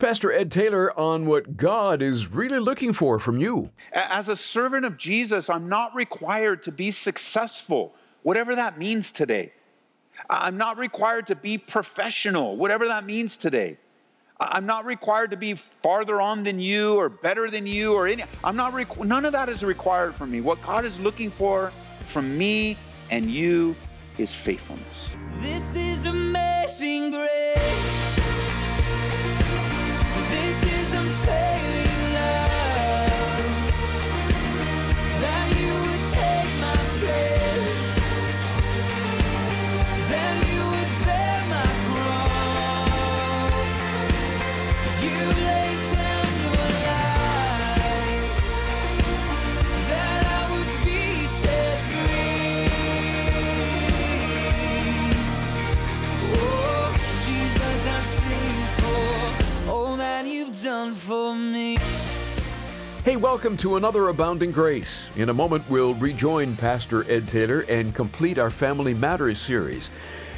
Pastor Ed Taylor on what God is really looking for from you. As a servant of Jesus, I'm not required to be successful, whatever that means today. I'm not required to be professional, whatever that means today. I'm not required to be farther on than you or better than you or any. I'm not. Requ- none of that is required from me. What God is looking for from me and you is faithfulness. This is amazing grace. Is welcome to another Abounding Grace. In a moment, we'll rejoin Pastor Ed Taylor and complete our Family Matters series.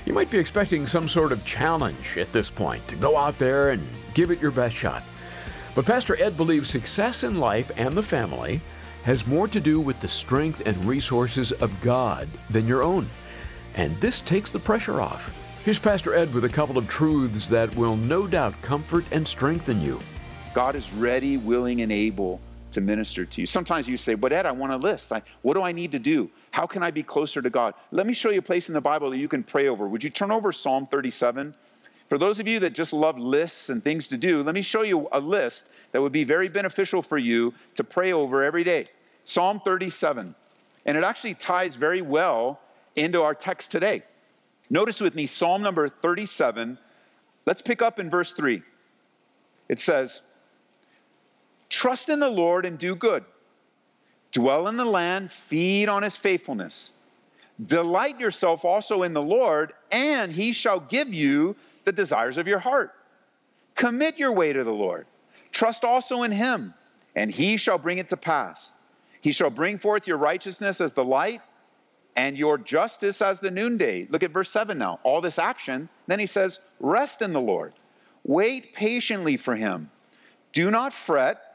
You might be expecting some sort of challenge at this point to go out there and give it your best shot. But Pastor Ed believes success in life and the family has more to do with the strength and resources of God than your own. And this takes the pressure off. Here's Pastor Ed with a couple of truths that will no doubt comfort and strengthen you. God is ready, willing, and able to minister to you. Sometimes you say, But Ed, I want a list. I, what do I need to do? How can I be closer to God? Let me show you a place in the Bible that you can pray over. Would you turn over Psalm 37? For those of you that just love lists and things to do, let me show you a list that would be very beneficial for you to pray over every day. Psalm 37. And it actually ties very well into our text today. Notice with me Psalm number 37. Let's pick up in verse 3. It says, Trust in the Lord and do good. Dwell in the land, feed on his faithfulness. Delight yourself also in the Lord, and he shall give you the desires of your heart. Commit your way to the Lord. Trust also in him, and he shall bring it to pass. He shall bring forth your righteousness as the light and your justice as the noonday. Look at verse 7 now. All this action. Then he says, Rest in the Lord. Wait patiently for him. Do not fret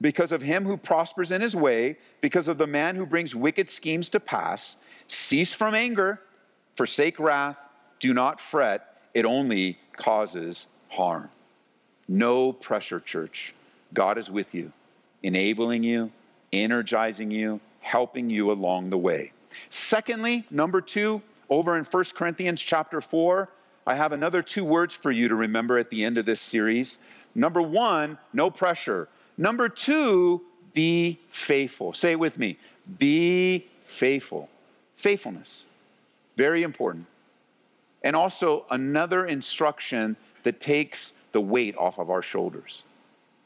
because of him who prospers in his way, because of the man who brings wicked schemes to pass. Cease from anger, forsake wrath, do not fret, it only causes harm. No pressure, church. God is with you, enabling you, energizing you, helping you along the way. Secondly, number two, over in 1 Corinthians chapter 4, I have another two words for you to remember at the end of this series. Number one, no pressure. Number two, be faithful. Say it with me be faithful. Faithfulness, very important. And also another instruction that takes the weight off of our shoulders.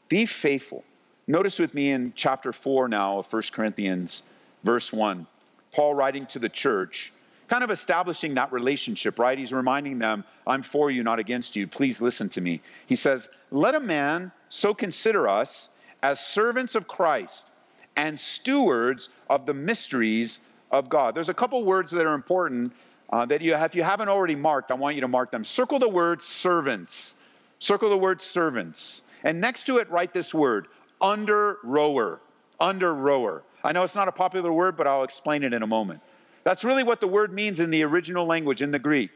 Be faithful. Notice with me in chapter 4 now of 1 Corinthians, verse 1, Paul writing to the church, kind of establishing that relationship, right? He's reminding them, I'm for you, not against you. Please listen to me. He says, Let a man so consider us as servants of Christ and stewards of the mysteries of God. There's a couple words that are important uh, that you have, if you haven't already marked, I want you to mark them. Circle the word servants. Circle the word servants. And next to it, write this word under rower. Under rower. I know it's not a popular word, but I'll explain it in a moment. That's really what the word means in the original language, in the Greek.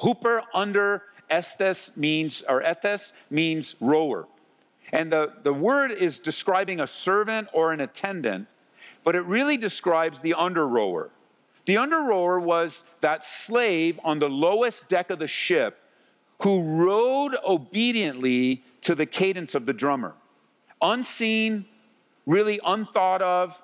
Hooper under estes means, or ethes means rower. And the, the word is describing a servant or an attendant, but it really describes the under rower. The under rower was that slave on the lowest deck of the ship who rowed obediently to the cadence of the drummer. Unseen, really unthought of,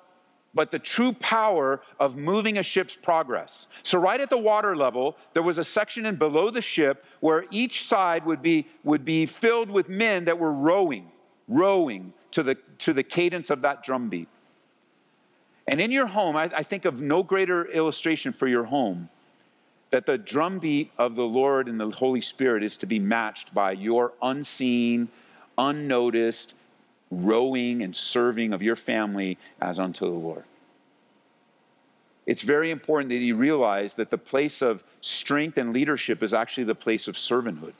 but the true power of moving a ship's progress. So, right at the water level, there was a section in below the ship where each side would be, would be filled with men that were rowing, rowing to the, to the cadence of that drumbeat. And in your home, I, I think of no greater illustration for your home that the drumbeat of the Lord and the Holy Spirit is to be matched by your unseen, unnoticed, rowing and serving of your family as unto the Lord. It's very important that you realize that the place of strength and leadership is actually the place of servanthood.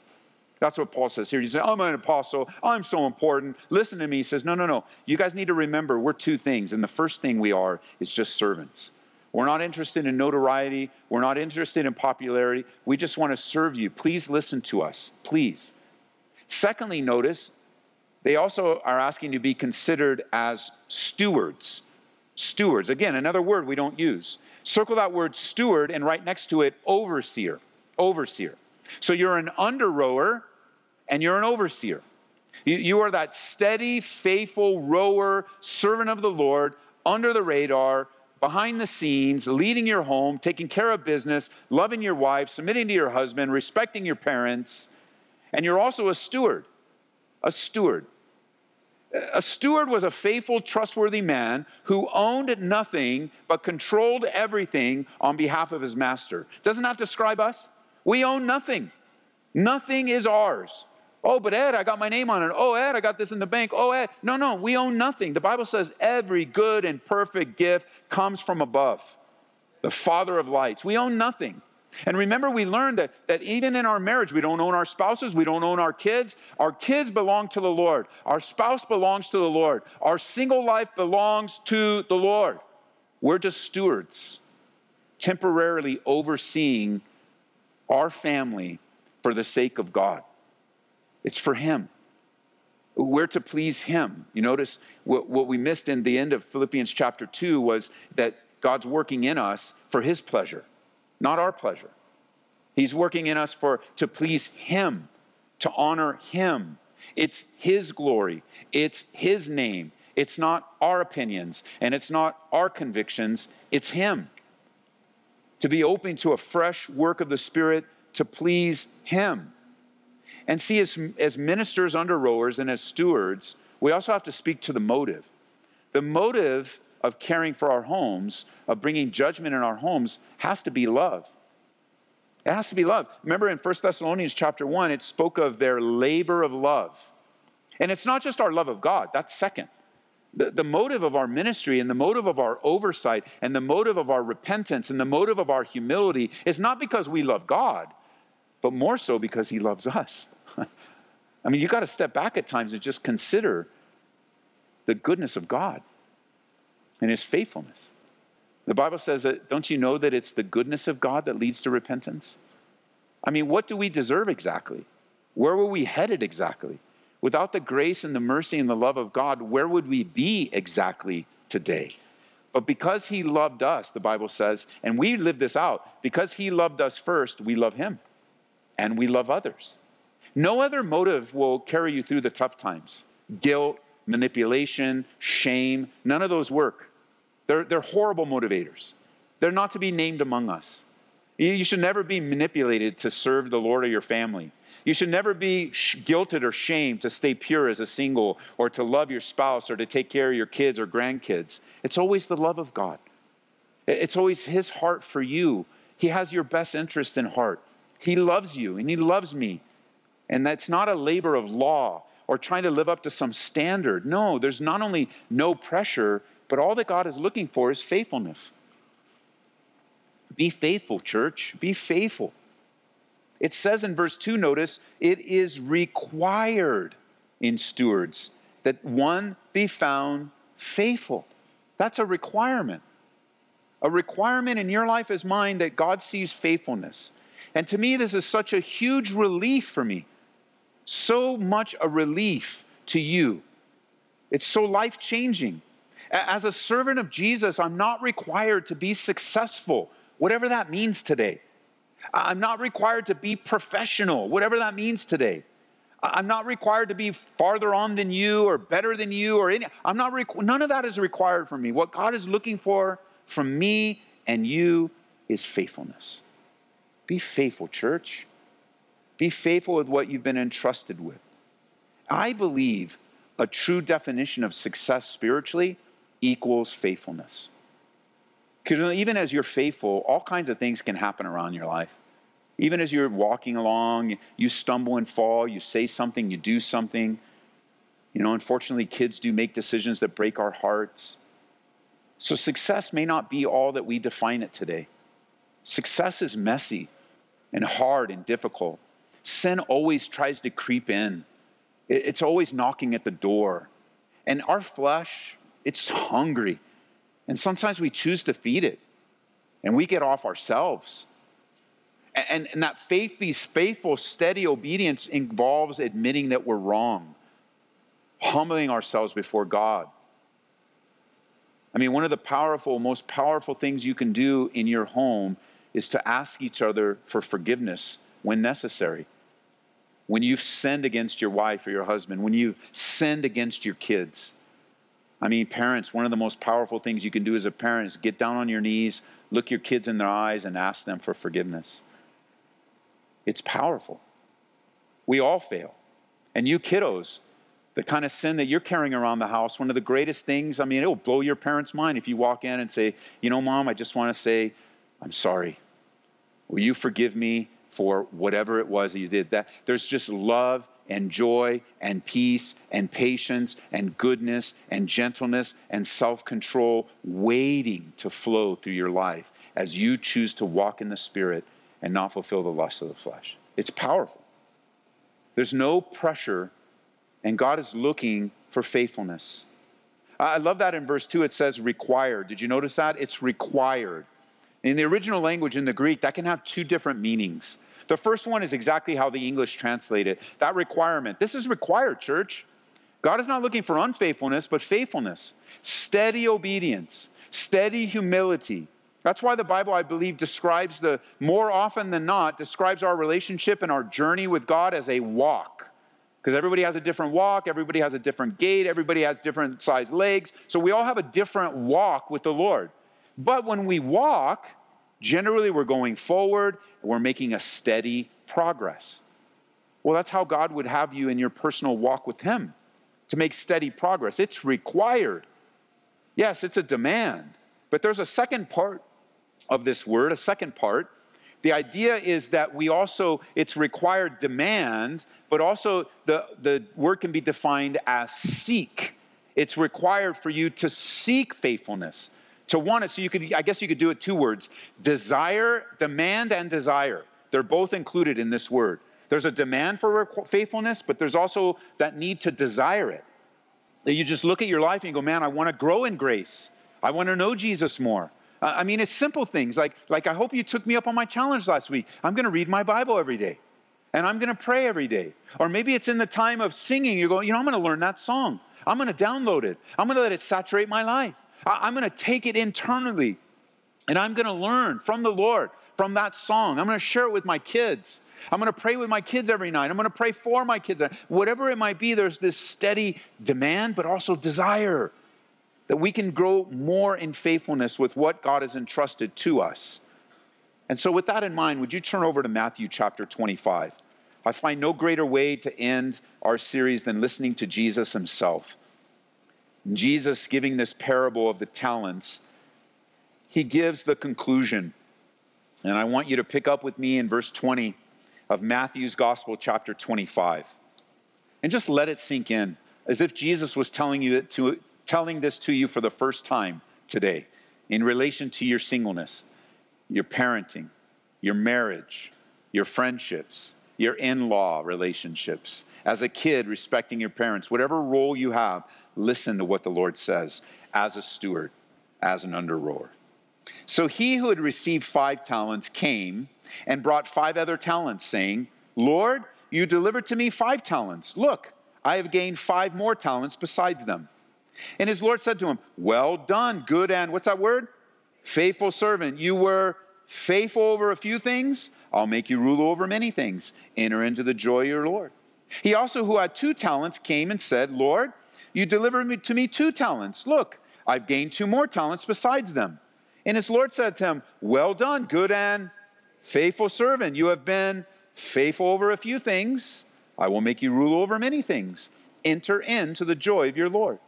That's what Paul says here. He says, I'm an apostle. I'm so important. Listen to me. He says, No, no, no. You guys need to remember we're two things. And the first thing we are is just servants. We're not interested in notoriety. We're not interested in popularity. We just want to serve you. Please listen to us. Please. Secondly, notice they also are asking to be considered as stewards. Stewards. Again, another word we don't use. Circle that word steward and right next to it, overseer. Overseer. So you're an under rower and you're an overseer. You, are that steady, faithful rower, servant of the Lord, under the radar, behind the scenes, leading your home, taking care of business, loving your wife, submitting to your husband, respecting your parents. And you're also a steward. A steward. A steward was a faithful, trustworthy man who owned nothing but controlled everything on behalf of his master. Doesn't that describe us? We own nothing. Nothing is ours. Oh, but Ed, I got my name on it. Oh, Ed, I got this in the bank. Oh, Ed. No, no, we own nothing. The Bible says every good and perfect gift comes from above, the Father of lights. We own nothing. And remember, we learned that, that even in our marriage, we don't own our spouses, we don't own our kids. Our kids belong to the Lord, our spouse belongs to the Lord, our single life belongs to the Lord. We're just stewards, temporarily overseeing our family for the sake of God. It's for Him. We're to please Him. You notice what, what we missed in the end of Philippians chapter 2 was that God's working in us for His pleasure, not our pleasure. He's working in us for to please Him, to honor Him. It's His glory, it's His name. It's not our opinions and it's not our convictions, it's Him. To be open to a fresh work of the Spirit to please Him. And see, as, as ministers under rowers and as stewards, we also have to speak to the motive. The motive of caring for our homes, of bringing judgment in our homes, has to be love. It has to be love. Remember in 1 Thessalonians chapter 1, it spoke of their labor of love. And it's not just our love of God, that's second. The, the motive of our ministry and the motive of our oversight and the motive of our repentance and the motive of our humility is not because we love God, but more so because He loves us. I mean, you got to step back at times and just consider the goodness of God and His faithfulness. The Bible says that, don't you know that it's the goodness of God that leads to repentance? I mean, what do we deserve exactly? Where were we headed exactly? Without the grace and the mercy and the love of God, where would we be exactly today? But because He loved us, the Bible says, and we live this out, because He loved us first, we love Him and we love others. No other motive will carry you through the tough times guilt, manipulation, shame, none of those work. They're, they're horrible motivators. They're not to be named among us. You should never be manipulated to serve the Lord or your family. You should never be guilted or shamed to stay pure as a single or to love your spouse or to take care of your kids or grandkids. It's always the love of God. It's always His heart for you. He has your best interest in heart. He loves you and He loves me. And that's not a labor of law or trying to live up to some standard. No, there's not only no pressure, but all that God is looking for is faithfulness. Be faithful, church. Be faithful. It says in verse 2, notice, it is required in stewards that one be found faithful. That's a requirement. A requirement in your life as mine that God sees faithfulness. And to me, this is such a huge relief for me. So much a relief to you. It's so life changing. As a servant of Jesus, I'm not required to be successful, whatever that means today. I'm not required to be professional, whatever that means today. I'm not required to be farther on than you or better than you or any. I'm not. Requ- none of that is required from me. What God is looking for from me and you is faithfulness. Be faithful, church. Be faithful with what you've been entrusted with. I believe a true definition of success spiritually equals faithfulness. Because even as you're faithful, all kinds of things can happen around your life. Even as you're walking along, you stumble and fall, you say something, you do something. You know, unfortunately, kids do make decisions that break our hearts. So success may not be all that we define it today. Success is messy and hard and difficult. sin always tries to creep in, it's always knocking at the door. And our flesh, it's hungry. And sometimes we choose to feed it and we get off ourselves. And, and, that faithful, faithful, steady obedience involves admitting that we're wrong, humbling ourselves before God. I mean, one of the powerful, most powerful things you can do in your home is to ask each other for forgiveness when necessary. When you've sinned against your wife or your husband, when you've sinned against your kids. I mean, parents, one of the most powerful things you can do as a parent is get down on your knees, look your kids in their eyes, and ask them for forgiveness. It's powerful. We all fail. And you kiddos, the kind of sin that you're carrying around the house, one of the greatest things, I mean, it will blow your parents' mind if you walk in and say, You know, mom, I just want to say, I'm sorry. Will you forgive me for whatever it was that you did? That there's just love and joy and peace and patience and goodness and gentleness and self-control waiting to flow through your life as you choose to walk in the spirit and not fulfill the lust of the flesh. It's powerful. There's no pressure and God is looking for faithfulness. I love that in verse 2 it says required. Did you notice that? It's required. In the original language, in the Greek, that can have two different meanings. The first one is exactly how the English translate it that requirement. This is required, church. God is not looking for unfaithfulness, but faithfulness, steady obedience, steady humility. That's why the Bible, I believe, describes the more often than not, describes our relationship and our journey with God as a walk. Because everybody has a different walk, everybody has a different gait, everybody has different sized legs. So we all have a different walk with the Lord. But when we walk, generally we're going forward and we're making a steady progress. Well, that's how God would have you in your personal walk with Him to make steady progress. It's required. Yes, it's a demand. But there's a second part of this word, a second part. The idea is that we also, it's required demand, but also the, the word can be defined as seek. It's required for you to seek faithfulness, to want it. So you could, I guess you could do it two words desire, demand, and desire. They're both included in this word. There's a demand for faithfulness, but there's also that need to desire it. That you just look at your life and you go, man, I want to grow in grace. I want to know Jesus more. I mean, it's simple things like, like I hope you took me up on my challenge last week. I'm going to read my Bible every day and I'm going to pray every day. Or maybe it's in the time of singing, you go, you know, I'm going to learn that song. I'm going to download it. I'm going to let it saturate my life. I'm going to take it internally and I'm going to learn from the Lord, from that song. I'm going to share it with my kids. I'm going to pray with my kids every night. I'm going to pray for my kids. Whatever it might be, there's this steady demand, but also desire that we can grow more in faithfulness with what God has entrusted to us. And so, with that in mind, would you turn over to Matthew chapter 25? I find no greater way to end our series than listening to Jesus himself. Jesus giving this parable of the talents, he gives the conclusion. And I want you to pick up with me in verse 20 of Matthew's Gospel, chapter 25. And just let it sink in, as if Jesus was telling you to, telling this to you for the first time today in relation to your singleness, your parenting, your marriage, your friendships, your in law relationships. As a kid, respecting your parents, whatever role you have, listen to what the Lord says as a steward, as an under rower. So he who had received five talents came and brought five other talents, saying, Lord, you delivered to me five talents. Look, I have gained five more talents besides them. And his Lord said to him, Well done, good and what's that word? Faithful servant. You were faithful over a few things, I'll make you rule over many things. Enter into the joy of your Lord. He also, who had two talents, came and said, Lord, you delivered me to me two talents. Look, I've gained two more talents besides them. And his Lord said to him, Well done, good and faithful servant. You have been faithful over a few things. I will make you rule over many things. Enter into the joy of your Lord.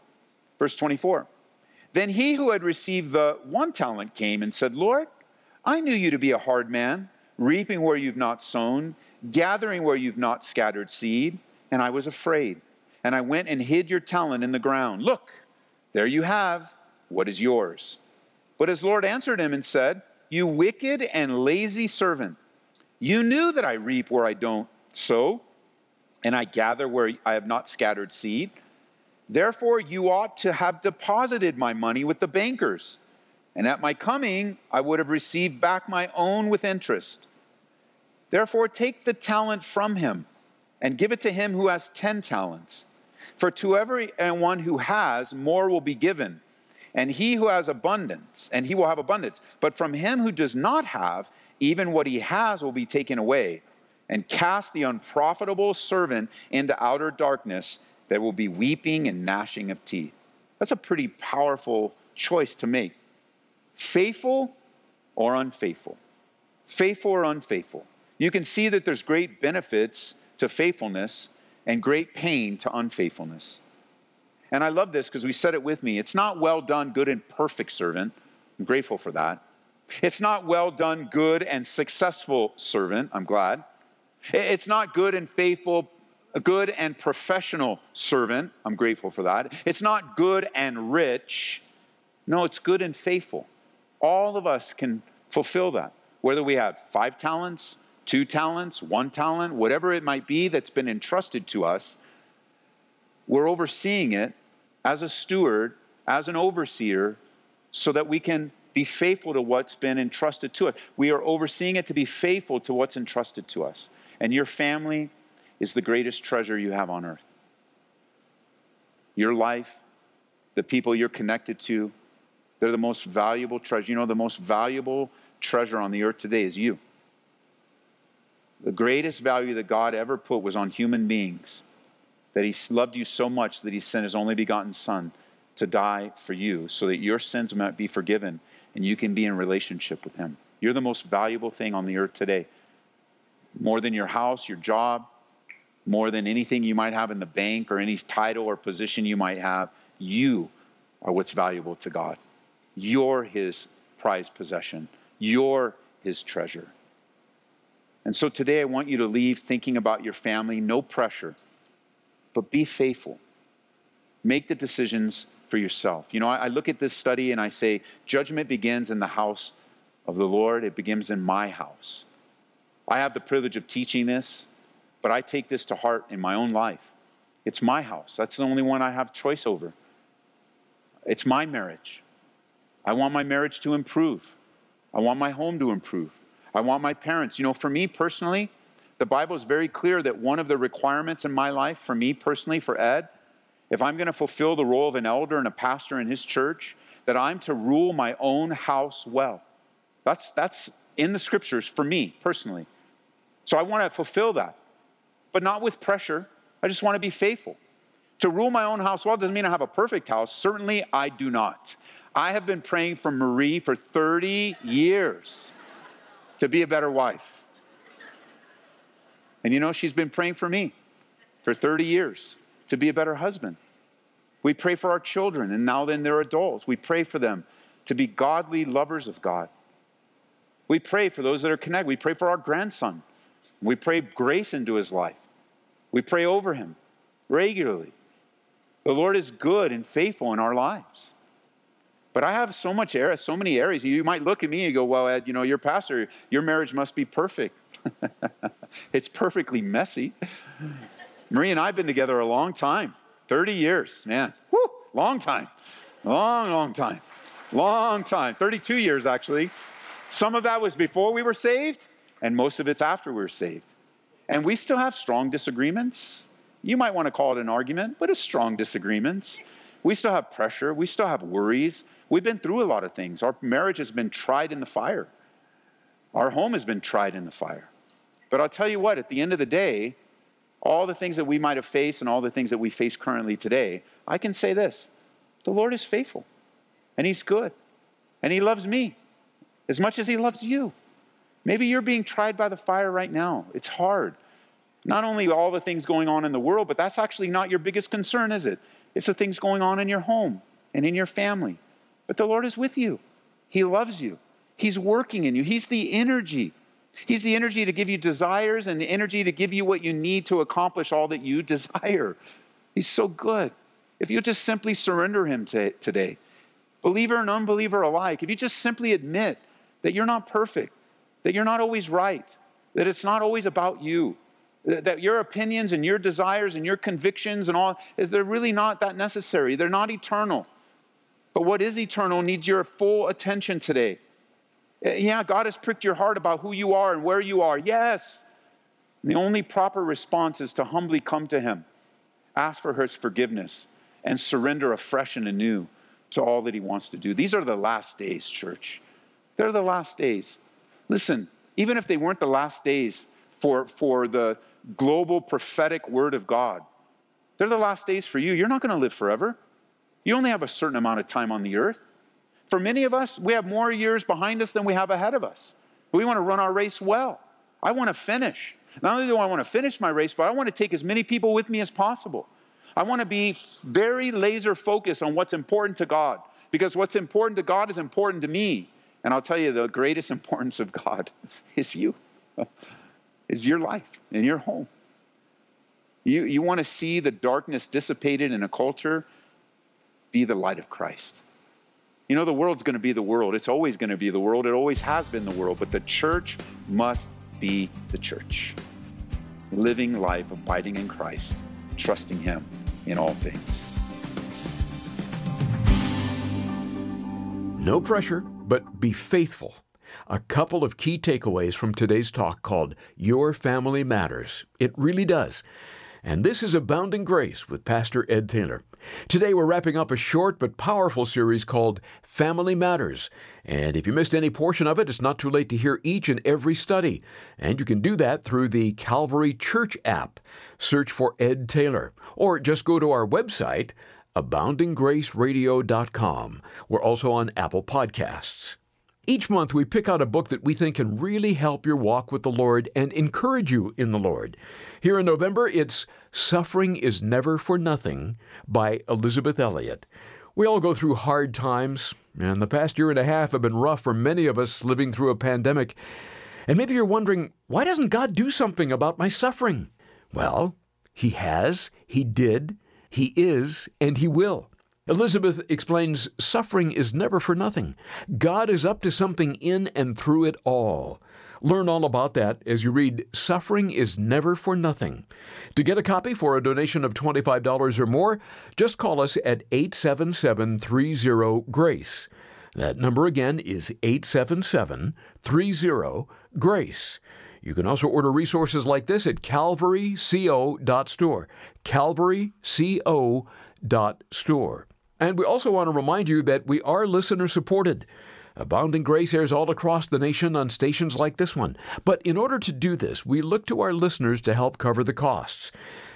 Verse 24. Then he who had received the one talent came and said, Lord, I knew you to be a hard man, reaping where you've not sown, gathering where you've not scattered seed, and I was afraid. And I went and hid your talent in the ground. Look, there you have what is yours. But his Lord answered him and said, You wicked and lazy servant, you knew that I reap where I don't sow, and I gather where I have not scattered seed. Therefore, you ought to have deposited my money with the bankers, and at my coming, I would have received back my own with interest. Therefore, take the talent from him and give it to him who has ten talents. For to everyone who has, more will be given, and he who has abundance, and he will have abundance. But from him who does not have, even what he has will be taken away. And cast the unprofitable servant into outer darkness, there will be weeping and gnashing of teeth. That's a pretty powerful choice to make. Faithful or unfaithful? Faithful or unfaithful? You can see that there's great benefits to faithfulness and great pain to unfaithfulness. And I love this because we said it with me. It's not well done, good and perfect servant. I'm grateful for that. It's not well done, good and successful servant. I'm glad. It's not good and faithful, good and professional servant. I'm grateful for that. It's not good and rich. No, it's good and faithful. All of us can fulfill that. Whether we have five talents, two talents, one talent, whatever it might be that's been entrusted to us, we're overseeing it as a steward, as an overseer, so that we can be faithful to what's been entrusted to us. We are overseeing it to be faithful to what's entrusted to us. And your family is the greatest treasure you have on earth. Your life, the people you're connected to, they're the most valuable treasure. You know, the most valuable treasure on the earth today is you. The greatest value that God ever put was on human beings, that He loved you so much that He sent His only begotten Son to die for you so that your sins might be forgiven and you can be in relationship with Him. You're the most valuable thing on the earth today. More than your house, your job, more than anything you might have in the bank or any title or position you might have, you are what's valuable to God. You're His prized possession, you're His treasure. And so today I want you to leave thinking about your family, no pressure, but be faithful. Make the decisions for yourself. You know, I, look at this study and I say, judgment begins in the house of the Lord, it begins in my house. I have the privilege of teaching this, but I take this to heart in my own life. It's my house. That's the only one I have choice over. It's my marriage. I want my marriage to improve. I want my home to improve. I want my parents. You know, for me personally, the Bible is very clear that one of the requirements in my life, for me personally, for Ed, if I'm going to fulfill the role of an elder and a pastor in his church, that I'm to rule my own house well. That's, that's in the scriptures for me personally. So I want to fulfill that, but not with pressure. I just want to be faithful. To rule my own house well doesn't mean I have a perfect house. Certainly, I do not. I have been praying for Marie for 30 years to be a better wife. And you know, she's been praying for me for 30 years to be a better husband. We pray for our children, and now then they're adults. We pray for them to be godly lovers of God. We pray for those that are connected. We pray for our grandson. We pray grace into his life. We pray over him regularly. The Lord is good and faithful in our lives. But I have so much area, so many areas. You might look at me and go, "Well, Ed, you know, your pastor, your marriage must be perfect." it's perfectly messy. Marie and I have been together a long time, 30 years, man. Woo, long time. Long, long time. Long time. 32 years actually. Some of that was before we were saved, and most of it's after we were saved. And we still have strong disagreements. You might want to call it an argument, but it's strong disagreements. We still have pressure. We still have worries. We've been through a lot of things. Our marriage has been tried in the fire, our home has been tried in the fire. But I'll tell you what, at the end of the day, all the things that we might have faced and all the things that we face currently today, I can say this the Lord is faithful and He's good and He loves me as much as He loves you. Maybe you're being tried by the fire right now. It's hard. Not only all the things going on in the world, but that's actually not your biggest concern, is it? It's the things going on in your home and in your family but the Lord is with you. He loves you. He's working in you. He's the energy. He's the energy to give you desires and the energy to give you what you need to accomplish all that you desire. He's so good. If you just simply surrender Him to, today, believer and unbeliever alike, if you just simply admit that you're not perfect, that you're not always right, that it's not always about you, That your opinions and your desires and your convictions and all, they're really not that necessary. They're not eternal. But what is eternal needs your full attention today. Eh, yeah, God has pricked your heart about who you are and where you are. Yes. And the only proper response is to humbly come to Him, ask for His forgiveness, and surrender afresh and anew to all that He wants to do. These are the last days, church. They're the last days. Listen, even if they weren't the last days for, for the global prophetic word of God, they're the last days for you. You're not going to live forever. You only have a certain amount of time on the earth. For many of us, we have more years behind us than we have ahead of us. We want to run our race well. I want to finish. Not only do I want to finish my race, but I want to take as many people with me as possible. I want to be very laser focused on what's important to God because what's important to God is important to me. And I'll tell you, the greatest importance of God is you, is your life and your home. You, you want to see the darkness dissipated in a culture? Be the light of Christ. You know, the world's going to be the world. It's always going to be the world. It always has been the world. But the church must be the church. Living life, abiding in Christ, trusting Him in all things. No pressure, but be faithful. A couple of key takeaways from today's talk called Your Family Matters. It really does. And this is Abounding Grace with Pastor Ed Taylor. Today we're wrapping up a short but powerful series called Family Matters. And if you missed any portion of it, it's not too late to hear each and every study. And you can do that through the Calvary Church app. Search for Ed Taylor. Or just go to our website, aboundinggraceradio.com. We're also on Apple Podcasts. Each month, we pick out a book that we think can really help your walk with the Lord and encourage you in the Lord. Here in November, it's Suffering is Never for Nothing by Elisabeth Elliot. We all go through hard times, and the past year and a half have been rough for many of us living through a pandemic. And maybe you're wondering, why doesn't God do something about my suffering? Well, He has, He did, he is, and He will. Elisabeth explains suffering is never for nothing. God is up to something in and through it all. Learn all about that as you read Suffering is Never for Nothing. To get a copy for a donation of $25 or more, just call us at 877 30 GRACE. That number again is 877 30 GRACE. You can also order resources like this at calvaryco.store. Calvaryco.store. And we also want to remind you that we are listener supported. Abounding Grace airs all across the nation on stations like this one. But in order to do this, we look to our listeners to help cover the costs.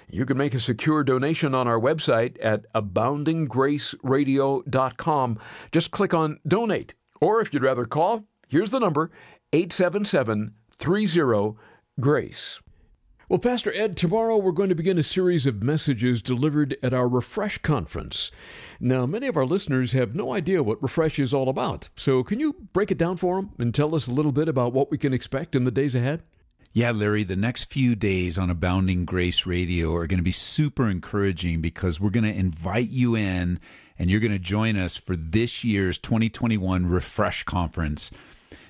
You can make a secure donation on our website at aboundinggraceradio.com. Just click on Donate. Or if you'd rather call, here's the number 877 30 Grace. Well, Pastor Ed, tomorrow we're going to begin a series of messages delivered at our Refresh conference. Now, many of our listeners have no idea what Refresh is all about. So, can you break it down for them and tell us a little bit about what we can expect in the days ahead? Yeah, Larry, the next few days on Abounding Grace Radio are going to be super encouraging because we're going to invite you in and you're going to join us for this year's 2021 Refresh Conference.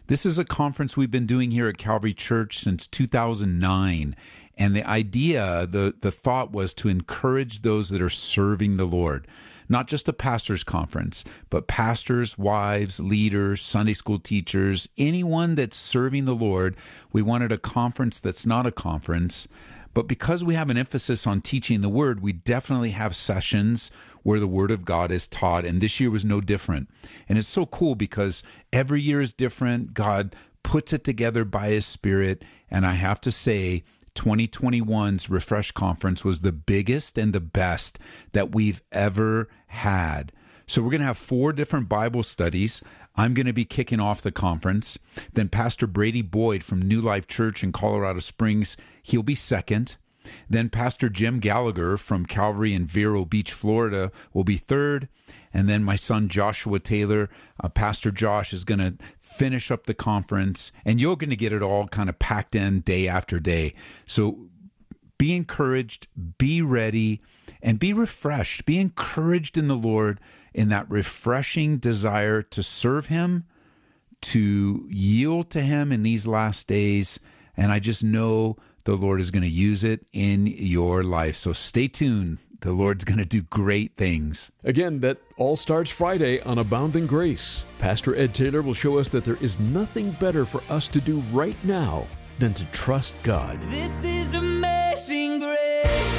This is a conference we've been doing here at Calvary Church since 2009 and the idea, the, the thought was to encourage those that are serving the Lord. Not just a pastor's conference, but pastors, wives, leaders, Sunday school teachers, anyone that's serving the Lord. We wanted a conference that's not a conference. But because we have an emphasis on teaching the word, we definitely have sessions where the word of God is taught. And this year was no different. And it's so cool because every year is different. God puts it together by his spirit. And I have to say, 2021's Refresh Conference was the biggest and the best that we've ever had. So, we're going to have four different Bible studies. I'm going to be kicking off the conference. Then, Pastor Brady Boyd from New Life Church in Colorado Springs, he'll be second. Then, Pastor Jim Gallagher from Calvary in Vero Beach, Florida, will be third. And then, my son Joshua Taylor, uh, Pastor Josh, is going to finish up the conference, and you're going to get it all kind of packed in day after day. So be encouraged, be ready, and be refreshed. Be encouraged in the Lord in that refreshing desire to serve Him, to yield to Him in these last days. And I just know the Lord is going to use it in your life. So stay tuned. The Lord's going to do great things. Again, that all starts Friday on Abounding Grace. Pastor Ed Taylor will show us that there is nothing better for us to do right now than to trust God. This is amazing grace.